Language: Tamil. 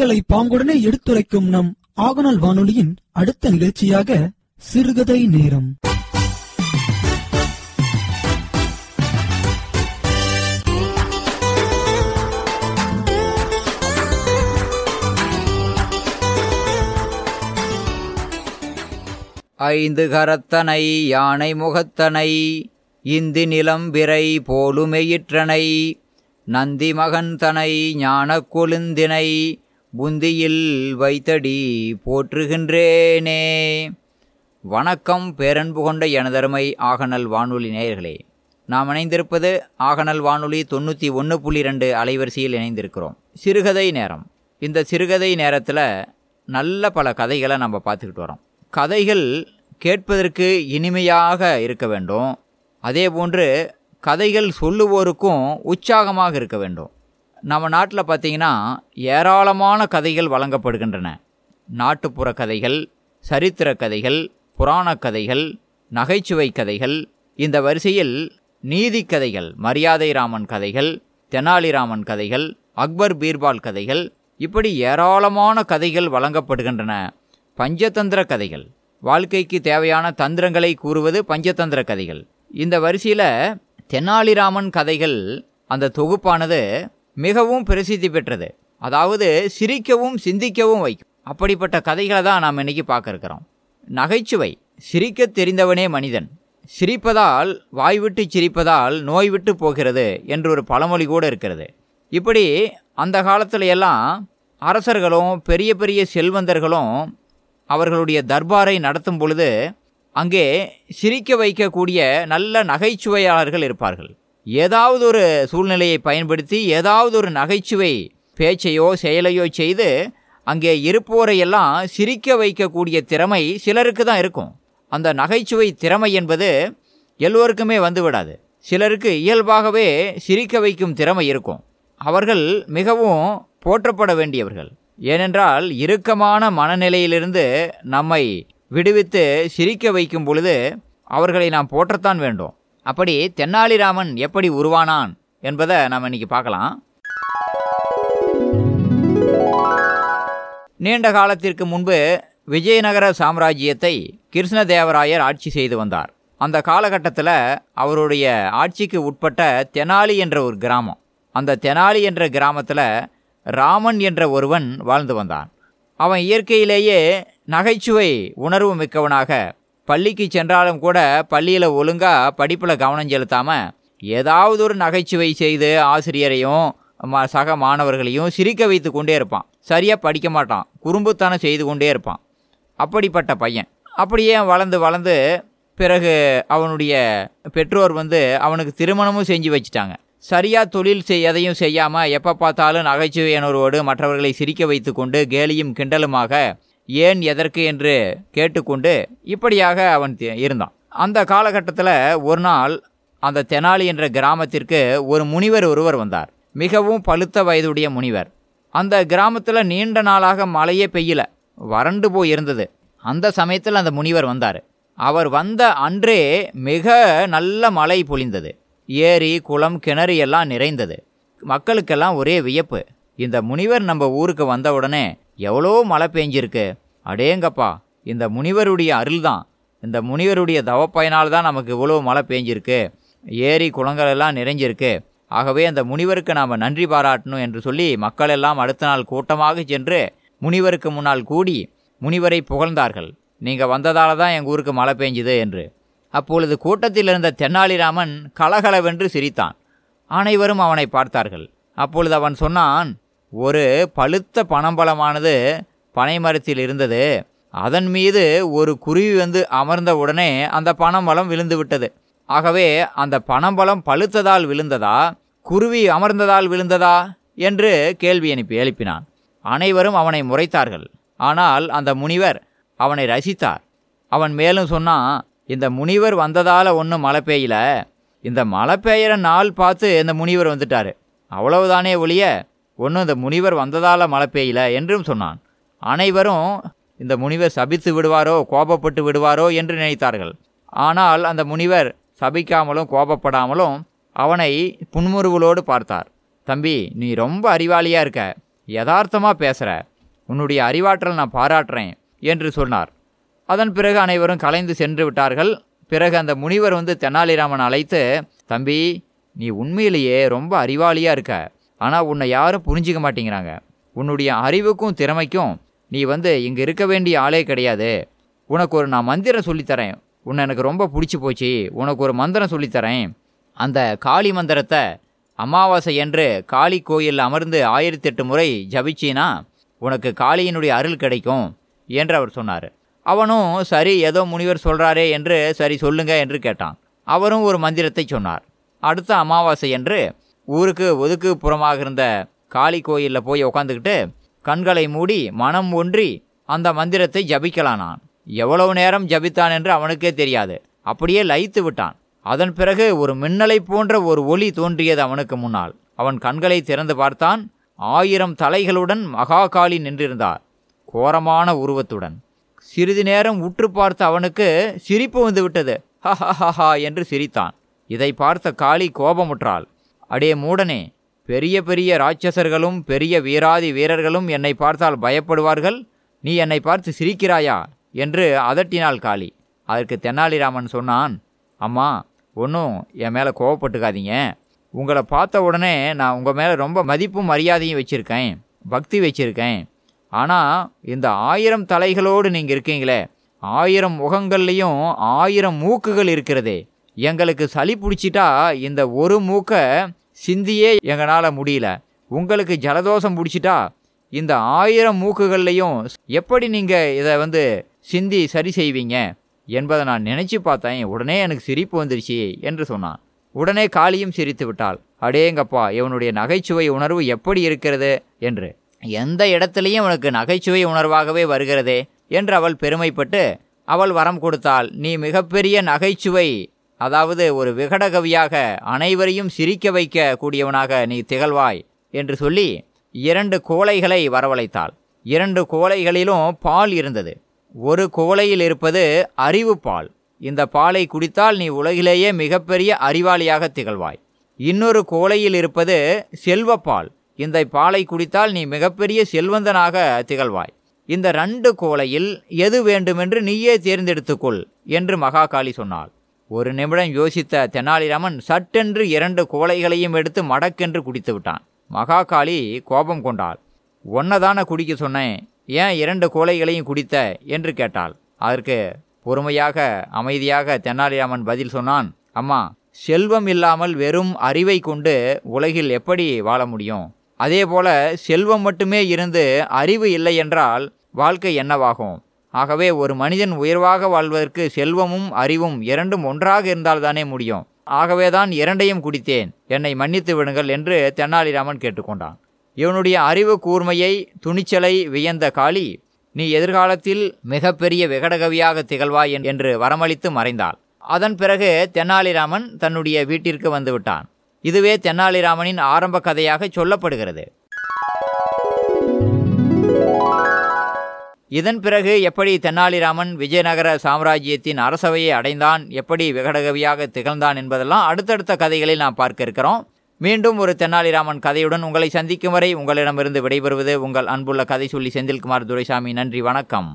நிகழ்வுகளை பாங்குடனே எடுத்துரைக்கும் நம் ஆகநாள் வானொலியின் அடுத்த நிகழ்ச்சியாக சிறுகதை நேரம். ஐந்து கரத்தனை யானை முகத்தனை இந்தி நிலம் விரை போலுமெயிற்றனை நந்தி மகன் தனை ஞான கொழுந்தினை புந்தியில் வைத்தடி போற்றுகின்றேனே. வணக்கம் பேரன்பு கொண்ட எனதருமை ஆகநல் வானொலி நேயர்களே நாம் இணைந்திருப்பது ஆகநல் வானொலி தொண்ணூற்றி ஒன்று புள்ளி ரெண்டு அலைவரிசையில் இணைந்திருக்கிறோம். சிறுகதை நேரம். இந்த சிறுகதை நேரத்தில் நல்ல பல கதைகளை நம்ம பார்த்துக்கிட்டு வரோம். கதைகள் கேட்பதற்கு இனிமையாக இருக்க வேண்டும். அதே போன்று கதைகள் சொல்லுவோருக்கும் உற்சாகமாக இருக்க வேண்டும். நம்ம நாட்டில் பார்த்திங்கன்னா ஏராளமான கதைகள் வழங்கப்படுகின்றன. நாட்டுப்புற கதைகள் சரித்திர கதைகள் புராணக் கதைகள் நகைச்சுவை கதைகள் இந்த வரிசையில் நீதி கதைகள் மரியாதை ராமன் கதைகள் தெனாலிராமன் கதைகள் அக்பர் பீர்பால் கதைகள் இப்படி ஏராளமான கதைகள் வழங்கப்படுகின்றன. பஞ்சதந்திர கதைகள் வாழ்க்கைக்கு தேவையான தந்திரங்களை கூறுவது பஞ்சதந்திர கதைகள். இந்த வரிசையில் தெனாலிராமன் கதைகள் அந்த தொகுப்பானது மிகவும் பிரசித்தி பெற்றது. அதாவது சிரிக்கவும் சிந்திக்கவும் வைக்கும். அப்படிப்பட்ட கதைகளை தான் நாம் இன்றைக்கி பார்க்க இருக்கிறோம். நகைச்சுவை சிரிக்க தெரிந்தவனே மனிதன். சிரிப்பதால் வாய்விட்டு சிரிப்பதால் நோய் விட்டு போகிறது என்று ஒரு பழமொழி கூட இருக்கிறது. இப்படி அந்த காலத்துல எல்லாம் அரசர்களும் பெரிய பெரிய செல்வந்தர்களும் அவர்களுடைய தர்பாரை நடத்தும் பொழுது அங்கே சிரிக்க வைக்கக்கூடிய நல்ல நகைச்சுவையாளர்கள் இருப்பார்கள். ஏதாவது ஒரு சூழ்நிலையை பயன்படுத்தி ஏதாவது ஒரு நகைச்சுவை பேச்சையோ செயலையோ செய்து அங்கே இருப்போரையெல்லாம் சிரிக்க வைக்கக்கூடிய திறமை சிலருக்கு தான் இருக்கும். அந்த நகைச்சுவை திறமை என்பது எல்லோருக்குமே வந்து விடாது சிலருக்கு இயல்பாகவே சிரிக்க வைக்கும் திறமை இருக்கும். அவர்கள் மிகவும் போற்றப்பட வேண்டியவர்கள். ஏனென்றால் இறுக்கமான மனநிலையிலிருந்து நம்மை விடுவித்து சிரிக்க வைக்கும் பொழுது அவர்களை நாம் போற்றத்தான் வேண்டும். அப்படி தென்னாலிராமன் எப்படி உருவானான் என்பதை நாம் இன்னைக்கு பார்க்கலாம். நீண்ட காலத்திற்கு முன்பு விஜயநகர சாம்ராஜ்யத்தை கிருஷ்ணதேவராயர் ஆட்சி செய்து வந்தார். அந்த காலகட்டத்தில் அவருடைய ஆட்சிக்கு உட்பட்ட தெனாலி என்ற ஒரு கிராமம். அந்த தெனாலி என்ற கிராமத்தில் ராமன் என்ற ஒருவன் வாழ்ந்து வந்தான். அவன் இயற்கையிலேயே நகைச்சுவை உணர்வு மிக்கவனாக பள்ளிக்கு சென்றாலும் கூட பள்ளியில் ஒழுங்காக படிப்பில் கவனம் செலுத்தாமல் ஏதாவது ஒரு நகைச்சுவை செய்து ஆசிரியரையும் ம- சக மாணவர்களையும் சிரிக்க வைத்து கொண்டே இருப்பான். சரியாக படிக்க மாட்டான். குறும்புத்தனம் செய்து கொண்டே இருப்பான். அப்படிப்பட்ட பையன். அப்படியே வளர்ந்து வளர்ந்து பிறகு அவனுடைய பெற்றோர் வந்து அவனுக்கு திருமணமும் செஞ்சு வச்சிட்டாங்க. சரியாக தொழில் செய் எதையும் செய்யாமல் எப்போ பார்த்தாலும் நகைச்சுவையினரோடு மற்றவர்களை சிரிக்க வைத்து கொண்டு கேலியும் கிண்டலுமாக ஏன் எதற்கு என்று கேட்டுக்கொண்டு இப்படியாக அவன் இருந்தான். அந்த காலகட்டத்தில் ஒரு நாள் அந்த தெனாலி என்ற கிராமத்திற்கு ஒரு முனிவர் ஒருவர் வந்தார். மிகவும் பழுத்த வயதுடைய முனிவர். அந்த கிராமத்தில் நீண்ட நாளாக மழையே பெய்யல. வறண்டு போய் இருந்தது. அந்த சமயத்தில் அந்த முனிவர் வந்தார். அவர் வந்த அன்றே மிக நல்ல மழை பொழிந்தது. ஏரி குளம் கிணறு எல்லாம் நிறைந்தது. மக்களுக்கெல்லாம் ஒரே வியப்பு. இந்த முனிவர் நம்ம ஊருக்கு வந்த உடனே எவ்வளோ மழை பெஞ்சிருக்கு? அடேங்கப்பா இந்த முனிவருடைய அருள்தான். இந்த முனிவருடைய தவப்பயனால் தான் நமக்கு இவ்வளோ மழை பெஞ்சிருக்கு. ஏரி குளங்கள் எல்லாம் நிறைஞ்சிருக்கு. ஆகவே அந்த முனிவருக்கு நாம் நன்றி பாராட்டணும் என்று சொல்லி மக்கள் எல்லாம் அடுத்த நாள் கூட்டமாக சென்று முனிவருக்கு முன்னால் கூடி முனிவரை புகழ்ந்தார்கள். நீங்கள் வந்ததால் தான் எங்கள் ஊருக்கு மழை பெஞ்சுது என்று. அப்பொழுது கூட்டத்தில் இருந்த தென்னாலிராமன் கலகலவென்று சிரித்தான். அனைவரும் அவனை பார்த்தார்கள். அப்பொழுது அவன் சொன்னான் ஒரு பழுத்த பனம்பழமானது பனைமரத்தில் இருந்தது. அதன் மீது ஒரு குருவி வந்து அமர்ந்த உடனே அந்த பனம்பழம் விழுந்து விட்டது ஆகவே அந்த பனம்பழம் பழுத்ததால் விழுந்ததா? குருவி அமர்ந்ததால் விழுந்ததா? என்று கேள்வி அனுப்பி எழுப்பினான். அனைவரும் அவனை முறைத்தார்கள். ஆனால் அந்த முனிவர் அவனை ரசித்தார். அவன் மேலும் சொன்னான் இந்த முனிவர் வந்ததால் ஒன்றும் மழை பெய்யல. இந்த மழை பெய்கிற நாள் பார்த்து இந்த முனிவர் வந்துட்டார். அவ்வளவுதானே ஒழிய ஒன்றும் இந்த முனிவர் வந்ததால் மழை பெய்யல என்றும் சொன்னான். அனைவரும் இந்த முனிவர் சபித்து விடுவாரோ கோபப்பட்டு விடுவாரோ என்று நினைத்தார்கள். ஆனால் அந்த முனிவர் சபிக்காமலும் கோபப்படாமலும் அவனை புன்முறுவலோடு பார்த்தார். தம்பி நீ ரொம்ப அறிவாளியாக இருக்க. யதார்த்தமாக பேசுகிற உன்னுடைய அறிவாற்றல் நான் பாராட்டுறேன் என்று சொன்னார். அதன் பிறகு அனைவரும் கலைந்து சென்று விட்டார்கள். பிறகு அந்த முனிவர் வந்து தெனாலிராமன் அழைத்து தம்பி நீ உண்மையிலேயே ரொம்ப அறிவாளியாக இருக்க. ஆனால் உன்னை யாரும் புரிஞ்சிக்க மாட்டேங்கிறாங்க. உன்னுடைய அறிவுக்கும் திறமைக்கும் நீ வந்து இங்கே இருக்க வேண்டிய ஆளே கிடையாது. உனக்கு ஒரு நான் மந்திரம் சொல்லித்தரேன் உன்னை எனக்கு ரொம்ப பிடிச்சி போச்சு. உனக்கு ஒரு மந்திரம் சொல்லித்தரேன் அந்த காளி மந்திரத்தை அமாவாசை என்று காளி கோயிலில் அமர்ந்து ஆயிரத்தெட்டு முறை ஜபிச்சினா உனக்கு காளியினுடைய அருள் கிடைக்கும் என்று அவர் சொன்னார். அவனும் சரி ஏதோ முனிவர் சொல்கிறாரே என்று சரி சொல்லுங்க என்று கேட்டான். அவரும் ஒரு மந்திரத்தை சொன்னார். அடுத்த அமாவாசை என்று ஊருக்கு ஒதுக்கு புறமாக இருந்த காளி கோயிலில் போய் உக்காந்துக்கிட்டு கண்களை மூடி மனம் ஒன்றி அந்த மந்திரத்தை ஜபிக்கலானான். எவ்வளவு நேரம் ஜபித்தான் என்று அவனுக்கே தெரியாது. அப்படியே லயித்து விட்டான். அதன் பிறகு ஒரு மின்னலை போன்ற ஒரு ஒளி தோன்றியது அவனுக்கு முன்னால். அவன் கண்களை திறந்து பார்த்தான். ஆயிரம் தலைகளுடன் மகாகாளி நின்றிருந்தார். கோரமான உருவத்துடன். சிறிது நேரம் உற்று பார்த்த அவனுக்கு சிரிப்பு வந்து ஹ ஹஹஹஹா என்று சிரித்தான். இதை பார்த்த காளி கோபமுற்றாள். அடே மூடனே பெரிய பெரிய ராட்சசர்களும் பெரிய வீராதி வீரர்களும் என்னை பார்த்தால் பயப்படுவார்கள்? நீ என்னை பார்த்து சிரிக்கிறாயா? என்று அதட்டினாள் காளி. அதற்கு தெனாலிராமன் சொன்னான் அம்மா ஒன்றும் என் மேலே கோவப்பட்டுக்காதீங்க. உங்களை பார்த்த உடனே நான் உங்கள் மேலே ரொம்ப மதிப்பும் மரியாதையும் வச்சுருக்கேன் பக்தி வச்சுருக்கேன். ஆனால் இந்த ஆயிரம் தலைகளோடு நீங்கள் இருக்கீங்களே ஆயிரம் முகங்கள்லேயும் ஆயிரம் மூக்குகள் இருக்கிறதே. எங்களுக்கு சளி பிடிச்சிட்டா இந்த ஒரு மூக்கை சிந்தியே எங்களால் முடியல. உங்களுக்கு ஜலதோஷம் பிடிச்சிட்டா இந்த ஆயிரம் மூக்குகள்லையும் எப்படி நீங்கள் இதை வந்து சிந்தி சரி செய்வீங்க என்பதை நான் நினச்சி பார்த்தேன். உடனே எனக்கு சிரிப்பு வந்துருச்சு என்று சொன்னான். உடனே காளியும் சிரித்து விட்டாள். அடேங்கப்பா இவனுடைய நகைச்சுவை உணர்வு எப்படி இருக்கிறது என்று. எந்த இடத்துலையும் உனக்கு நகைச்சுவை உணர்வாகவே வருகிறதே என்று அவள் பெருமைப்பட்டு அவள் வரம் கொடுத்தாள். நீ மிகப்பெரிய நகைச்சுவை அதாவது ஒரு விகடகவியாக அனைவரையும் சிரிக்க வைக்க கூடியவனாக நீ திகழ்வாய் என்று சொல்லி இரண்டு கோலைகளை வரவழைத்தாள். இரண்டு கோலைகளிலும் பால் இருந்தது. ஒரு கோலையில் இருப்பது அறிவு பால். இந்த பாலை குடித்தால் நீ உலகிலேயே மிகப்பெரிய அறிவாளியாக திகழ்வாய். இன்னொரு கோலையில் இருப்பது செல்வப்பால் இந்த பாலை குடித்தால் நீ மிகப்பெரிய செல்வந்தனாக திகழ்வாய். இந்த ரெண்டு கோலையில் எது வேண்டுமென்று நீயே தேர்ந்தெடுத்துக்கொள் என்று மகாகாளி சொன்னாள். ஒரு நிமிடம் யோசித்த தெனாலிராமன் சட்டென்று இரண்டு கோலைகளையும் எடுத்து மடக்கென்று குடித்து விட்டான். மகாகாளி கோபம் கொண்டாள். ஒன்னதான குடிக்க சொன்னேன். ஏன் இரண்டு குவளைகளையும் குடித்த? என்று கேட்டாள். அதற்கு பொறுமையாக அமைதியாக தெனாலிராமன் பதில் சொன்னான் அம்மா செல்வம் இல்லாமல் வெறும் அறிவை கொண்டு உலகில் எப்படி வாழ முடியும்? அதே போல செல்வம் மட்டுமே இருந்து அறிவு இல்லை என்றால் வாழ்க்கை என்னவாகும்? ஆகவே ஒரு மனிதன் உயர்வாக வாழ்வதற்கு செல்வமும் அறிவும் இரண்டும் ஒன்றாக இருந்தால்தானே முடியும். ஆகவேதான் இரண்டையும் குடித்தேன். என்னை மன்னித்து விடுங்கள் என்று தென்னாலிராமன் கேட்டுக்கொண்டான். இவனுடைய அறிவு கூர்மையை துணிச்சலை வியந்த காளி நீ எதிர்காலத்தில் மிகப்பெரிய விகடகவியாக திகழ்வாய் என்று வரமளித்து மறைந்தாள். அதன் பிறகு தென்னாலிராமன் தன்னுடைய வீட்டிற்கு வந்துவிட்டான் இதுவே தென்னாலிராமனின் ஆரம்ப கதையாக சொல்லப்படுகிறது. இதன் பிறகு எப்படி தென்னாலிராமன் விஜயநகர சாம்ராஜ்யத்தின் அரசவையை அடைந்தான் எப்படி விகடகவியாக திகழ்ந்தான் என்பதெல்லாம் அடுத்தடுத்த கதைகளில் நாம் பார்க்க இருக்கிறோம். மீண்டும் ஒரு தென்னாலிராமன் கதையுடன் உங்களை சந்திக்கும் வரை உங்களிடமிருந்து விடைபெறுவது உங்கள் அன்புள்ள கதை சொல்லி செந்தில்குமார் துரைசாமி. நன்றி வணக்கம்.